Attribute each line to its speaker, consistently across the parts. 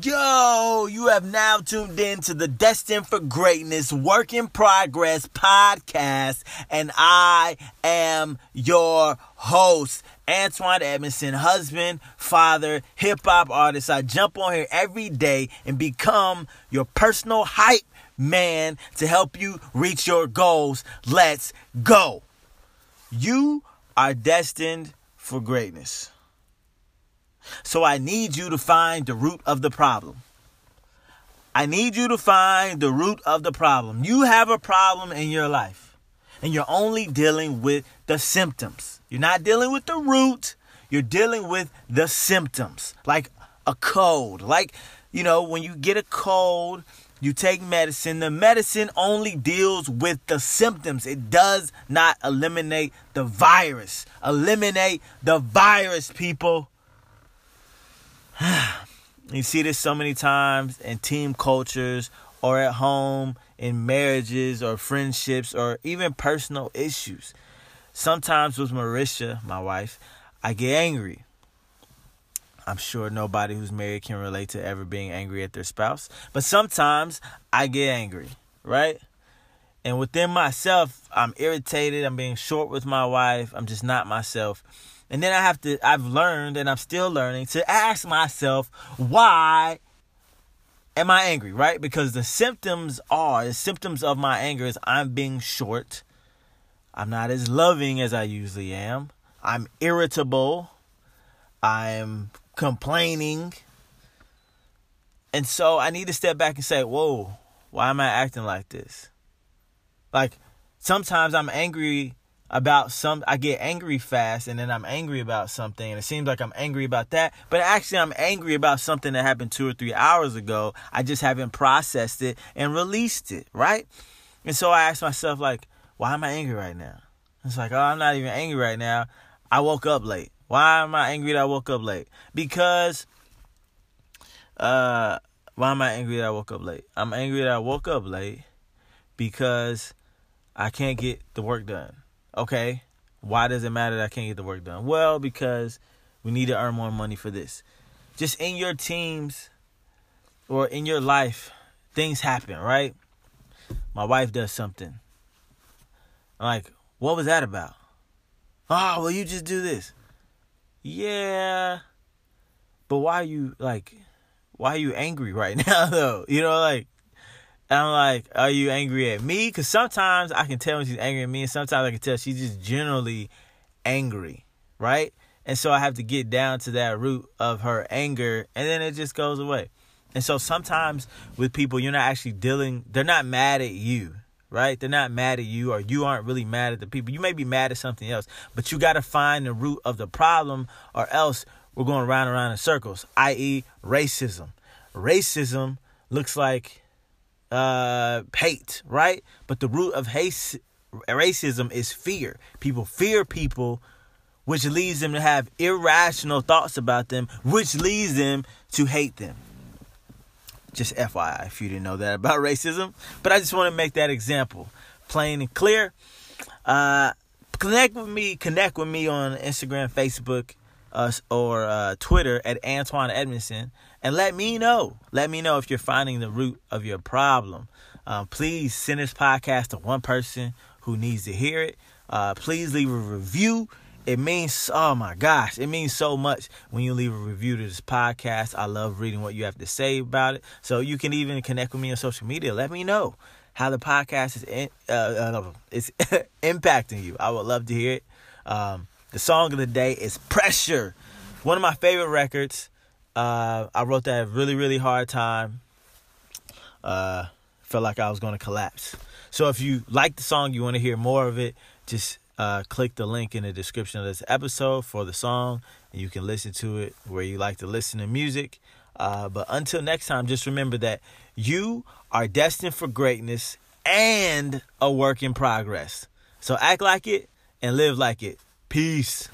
Speaker 1: Yo, you have now tuned in to the Destined for Greatness Work in Progress podcast, and I am your host, Antoine Edmondson, husband, father, hip hop artist. I jump on here every day and become your personal hype man to help you reach your goals. Let's go. You are destined for greatness. So I need you to find the root of the problem. I need you to find the root of the problem. You have a problem in your life, and you're only dealing with the symptoms. You're not dealing with the root, you're dealing with the symptoms, like a cold. Like, you know, when you get a cold, you take medicine. The medicine only deals with the symptoms. It does not eliminate the virus. Eliminate the virus, people. you see this so many times in team cultures or at home, in marriages or friendships or even personal issues. Sometimes with Marisha, my wife, I get angry. I'm sure nobody who's married can relate to ever being angry at their spouse. But sometimes I get angry, right? And within myself, I'm irritated. I'm being short with my wife. I'm just not myself. And then I have to, I've learned and I'm still learning to ask myself, why am I angry, right? Because the symptoms are, the symptoms of my anger is I'm being short. I'm not as loving as I usually am. I'm irritable. I'm complaining. And so I need to step back and say, whoa, why am I acting like this? Like sometimes I'm angry about some I get angry fast and then I'm angry about something and it seems like I'm angry about that, but actually I'm angry about something that happened 2 or 3 hours ago. I just haven't processed it and released it, right? And so I ask myself like, why am I angry right now? It's like, oh, I'm not even angry right now. I woke up late. Why am I angry that I woke up late? Because uh why am I angry that I woke up late? I'm angry that I woke up late because I can't get the work done. Okay, why does it matter that I can't get the work done? Well, because we need to earn more money for this. Just in your teams or in your life, things happen, right? My wife does something. I'm like, what was that about? Oh, well, you just do this. Yeah. But why are you like why are you angry right now though? You know, like I'm like, are you angry at me? Because sometimes I can tell when she's angry at me, and sometimes I can tell she's just generally angry, right? And so I have to get down to that root of her anger, and then it just goes away. And so sometimes with people, you're not actually dealing, they're not mad at you, right? They're not mad at you, or you aren't really mad at the people. You may be mad at something else, but you got to find the root of the problem, or else we're going round and round in circles, i.e., racism. Racism looks like uh, hate, right? But the root of hate, racism is fear. People fear people, which leads them to have irrational thoughts about them, which leads them to hate them. Just FYI, if you didn't know that about racism. But I just want to make that example plain and clear. Uh, connect with me. Connect with me on Instagram, Facebook, uh, or uh, Twitter at Antoine Edmondson and let me know. Let me know if you're finding the root of your problem. Uh, please send this podcast to one person who needs to hear it. Uh, please leave a review. It means, oh my gosh, it means so much when you leave a review to this podcast. I love reading what you have to say about it. So you can even connect with me on social media. Let me know how the podcast is in, uh, uh, is impacting you. I would love to hear it. Um, the song of the day is Pressure, one of my favorite records. Uh, I wrote that really, really hard time. Uh, felt like I was going to collapse. So if you like the song, you want to hear more of it, just uh, click the link in the description of this episode for the song, and you can listen to it where you like to listen to music. Uh, but until next time, just remember that you are destined for greatness and a work in progress. So act like it and live like it. Peace.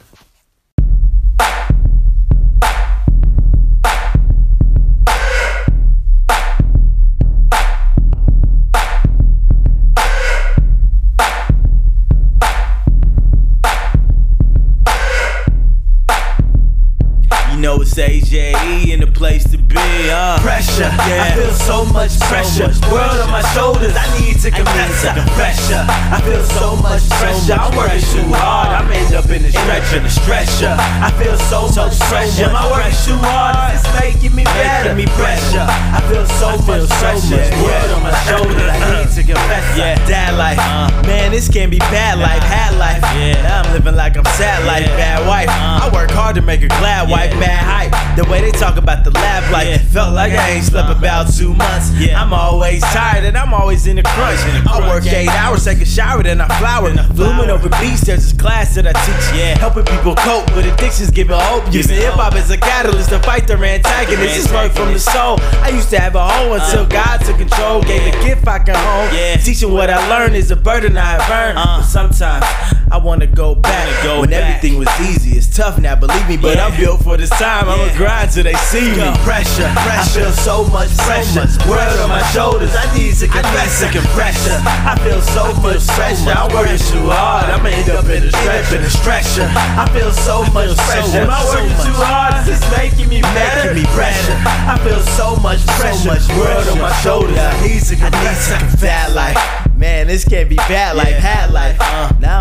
Speaker 1: You know it's AJE in the place to be. uh.
Speaker 2: Pressure,
Speaker 1: Yeah.
Speaker 2: I feel so much pressure.
Speaker 1: much
Speaker 2: World on my shoulders, I need to confess. uh. Pressure, I feel so much pressure. I'm working
Speaker 1: pressure.
Speaker 2: too hard, I'm end up in a stretcher.
Speaker 1: the stretcher.
Speaker 2: I feel so, much pressure.
Speaker 1: much
Speaker 2: My work is too hard, it's making me better.
Speaker 1: me
Speaker 2: pressure, I feel so
Speaker 1: feel
Speaker 2: much
Speaker 1: so
Speaker 2: pressure.
Speaker 1: much
Speaker 2: World on my shoulders, I need to confess.
Speaker 1: Yeah.
Speaker 2: Dad life,
Speaker 1: Uh.
Speaker 2: man, this can't be bad life. Had life,
Speaker 1: Yeah.
Speaker 2: now I'm living like I'm sad life.
Speaker 1: Yeah.
Speaker 2: Bad wife,
Speaker 1: Uh.
Speaker 2: I work hard to make a glad wife.
Speaker 1: Yeah.
Speaker 2: Bad hype, the way they talk about the lab life
Speaker 1: Yeah.
Speaker 2: felt like I ain't slept about two months.
Speaker 1: Yeah.
Speaker 2: I'm always tired and I'm always in the crunch.
Speaker 1: in the
Speaker 2: I work
Speaker 1: crunch.
Speaker 2: eight hours, take a shower, then I flower.
Speaker 1: Then I
Speaker 2: Blooming over beats, there's this class that I teach.
Speaker 1: Yeah.
Speaker 2: Helping people cope with addictions, giving hope. Using hip hop as a catalyst to fight their antagonists. It's work from the soul. I used to have a home until
Speaker 1: Uh.
Speaker 2: God took control. Gave a gift I can home.
Speaker 1: Yeah.
Speaker 2: Teaching what I learned is a burden I have earned.
Speaker 1: Uh.
Speaker 2: But sometimes I wanna go back
Speaker 1: Wanna go
Speaker 2: when
Speaker 1: back.
Speaker 2: everything was easy. It's tough now, believe me, but
Speaker 1: Yeah.
Speaker 2: I'm built for this time. I'ma grind till they see me. Pressure,
Speaker 1: Pressure.
Speaker 2: I feel so much pressure.
Speaker 1: much
Speaker 2: World on my shoulders, I need to confess.
Speaker 1: to confess.
Speaker 2: Pressure, I feel so much
Speaker 1: so
Speaker 2: pressure. I'm working
Speaker 1: pressure.
Speaker 2: too hard. I'ma end up in a stretcher.
Speaker 1: in a stretcher.
Speaker 2: I feel so much
Speaker 1: feel so
Speaker 2: pressure. Am
Speaker 1: much,
Speaker 2: I
Speaker 1: so
Speaker 2: working
Speaker 1: much.
Speaker 2: too hard? Is this making me better?
Speaker 1: Making me
Speaker 2: pressure. I feel so much pressure.
Speaker 1: much
Speaker 2: World on my
Speaker 1: pressure.
Speaker 2: shoulders. I need to confess. Bad life. Man, this can't be bad life,
Speaker 1: Yeah.
Speaker 2: had life.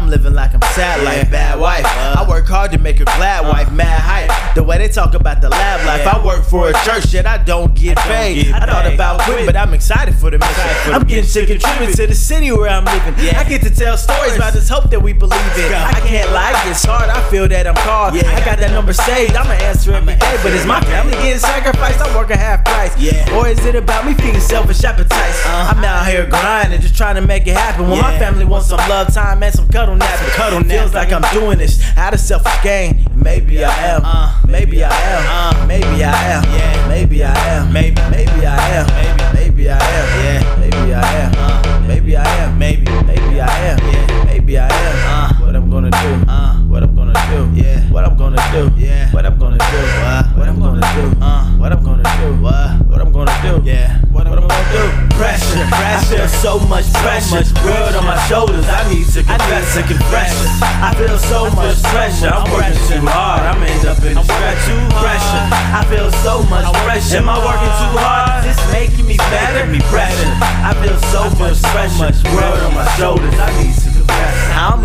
Speaker 1: Uh.
Speaker 2: I'm living like I'm sad
Speaker 1: Yeah.
Speaker 2: life, bad wife.
Speaker 1: Uh.
Speaker 2: I work hard to make her glad wife, mad hype. The way they talk about the lab life,
Speaker 1: Yeah.
Speaker 2: I work for a church that I don't get
Speaker 1: I don't
Speaker 2: paid.
Speaker 1: get
Speaker 2: I thought
Speaker 1: paid.
Speaker 2: about quitting, but I'm excited for the mission.
Speaker 1: for
Speaker 2: I'm getting to contribute to the city where I'm living.
Speaker 1: Yeah.
Speaker 2: I get to tell stories about this hope that we believe in. I can't lie, it's hard. I feel that I'm called.
Speaker 1: Yeah.
Speaker 2: I got that number saved. I'ma answer every day, but it's my family getting sacrificed. I'm working half price.
Speaker 1: Yeah.
Speaker 2: Or is it about me feeding selfish appetites?
Speaker 1: Uh-huh.
Speaker 2: I'm out here grinding, just trying to make it happen. When my family wants some love time and some cuddle napping,
Speaker 1: cuddle
Speaker 2: feels
Speaker 1: napping.
Speaker 2: like I'm doing this out of selfish gain. Maybe I am.
Speaker 1: Uh,
Speaker 2: maybe I am.
Speaker 1: uh,
Speaker 2: maybe I am.
Speaker 1: Yeah.
Speaker 2: Maybe I am.
Speaker 1: Maybe.
Speaker 2: Maybe I am.
Speaker 1: Maybe.
Speaker 2: Maybe I am.
Speaker 1: Yeah.
Speaker 2: Maybe I am.
Speaker 1: Uh,
Speaker 2: Maybe I am.
Speaker 1: Maybe.
Speaker 2: Maybe I am.
Speaker 1: Yeah.
Speaker 2: Maybe I am.
Speaker 1: Uh.
Speaker 2: what I'm gonna do.
Speaker 1: Uh.
Speaker 2: What I'm gonna do.
Speaker 1: Yeah.
Speaker 2: What I'm gonna do.
Speaker 1: Yeah.
Speaker 2: What I'm gonna do.
Speaker 1: What?
Speaker 2: What I'm gonna do.
Speaker 1: Uh.
Speaker 2: So much pressure. World on my shoulders. I need to confess.
Speaker 1: to confess.
Speaker 2: I feel so much pressure. I'm working too hard. I'm end up in a
Speaker 1: I'm too.
Speaker 2: Pressure. I feel so much pressure. Am I working too hard?
Speaker 1: hard.
Speaker 2: This making me better.
Speaker 1: me
Speaker 2: Pressure. I feel so much pressure. World on my shoulders. I need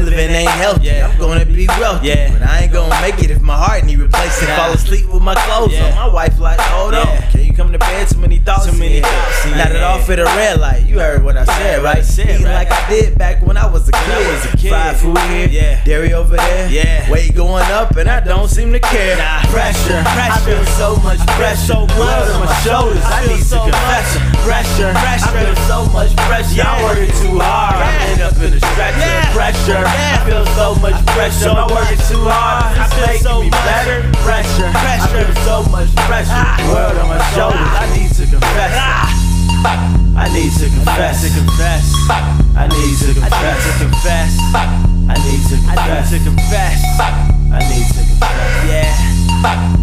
Speaker 2: living ain't healthy.
Speaker 1: Yeah.
Speaker 2: I'm gonna be wealthy.
Speaker 1: Yeah.
Speaker 2: But I ain't gonna make it if my heart need replacing.
Speaker 1: Nah.
Speaker 2: Fall asleep with my clothes
Speaker 1: Yeah.
Speaker 2: on. My wife like, hold on. Can you come to bed? Too many thoughts.
Speaker 1: Too many
Speaker 2: head.
Speaker 1: thoughts
Speaker 2: Not at all for the red light. You heard what I said,
Speaker 1: I
Speaker 2: right?
Speaker 1: said,
Speaker 2: Eating
Speaker 1: right?
Speaker 2: like I did back when I was a kid.
Speaker 1: I was a kid.
Speaker 2: Fried food here,
Speaker 1: Yeah.
Speaker 2: dairy over there,
Speaker 1: Yeah.
Speaker 2: weight going up, and I don't seem to care.
Speaker 1: Nah.
Speaker 2: Pressure, I
Speaker 1: Pressure.
Speaker 2: feel so much pressure.
Speaker 1: so much.
Speaker 2: On my shoulders, I,
Speaker 1: I feel
Speaker 2: need
Speaker 1: so
Speaker 2: to confess. Pressure,
Speaker 1: Pressure.
Speaker 2: I feel so much pressure.
Speaker 1: Yeah.
Speaker 2: I'm working too hard. I end up in a much pressure. I'm working too hard. It's making
Speaker 1: so
Speaker 2: me better. Pressure, I feel so much pressure.
Speaker 1: Ah.
Speaker 2: Word on my shoulders, I need to confess. I need to confess.
Speaker 1: to confess.
Speaker 2: I need to
Speaker 1: I
Speaker 2: confess.
Speaker 1: need to confess.
Speaker 2: I need to confess.
Speaker 1: I need to confess.
Speaker 2: I need to confess.
Speaker 1: Yeah.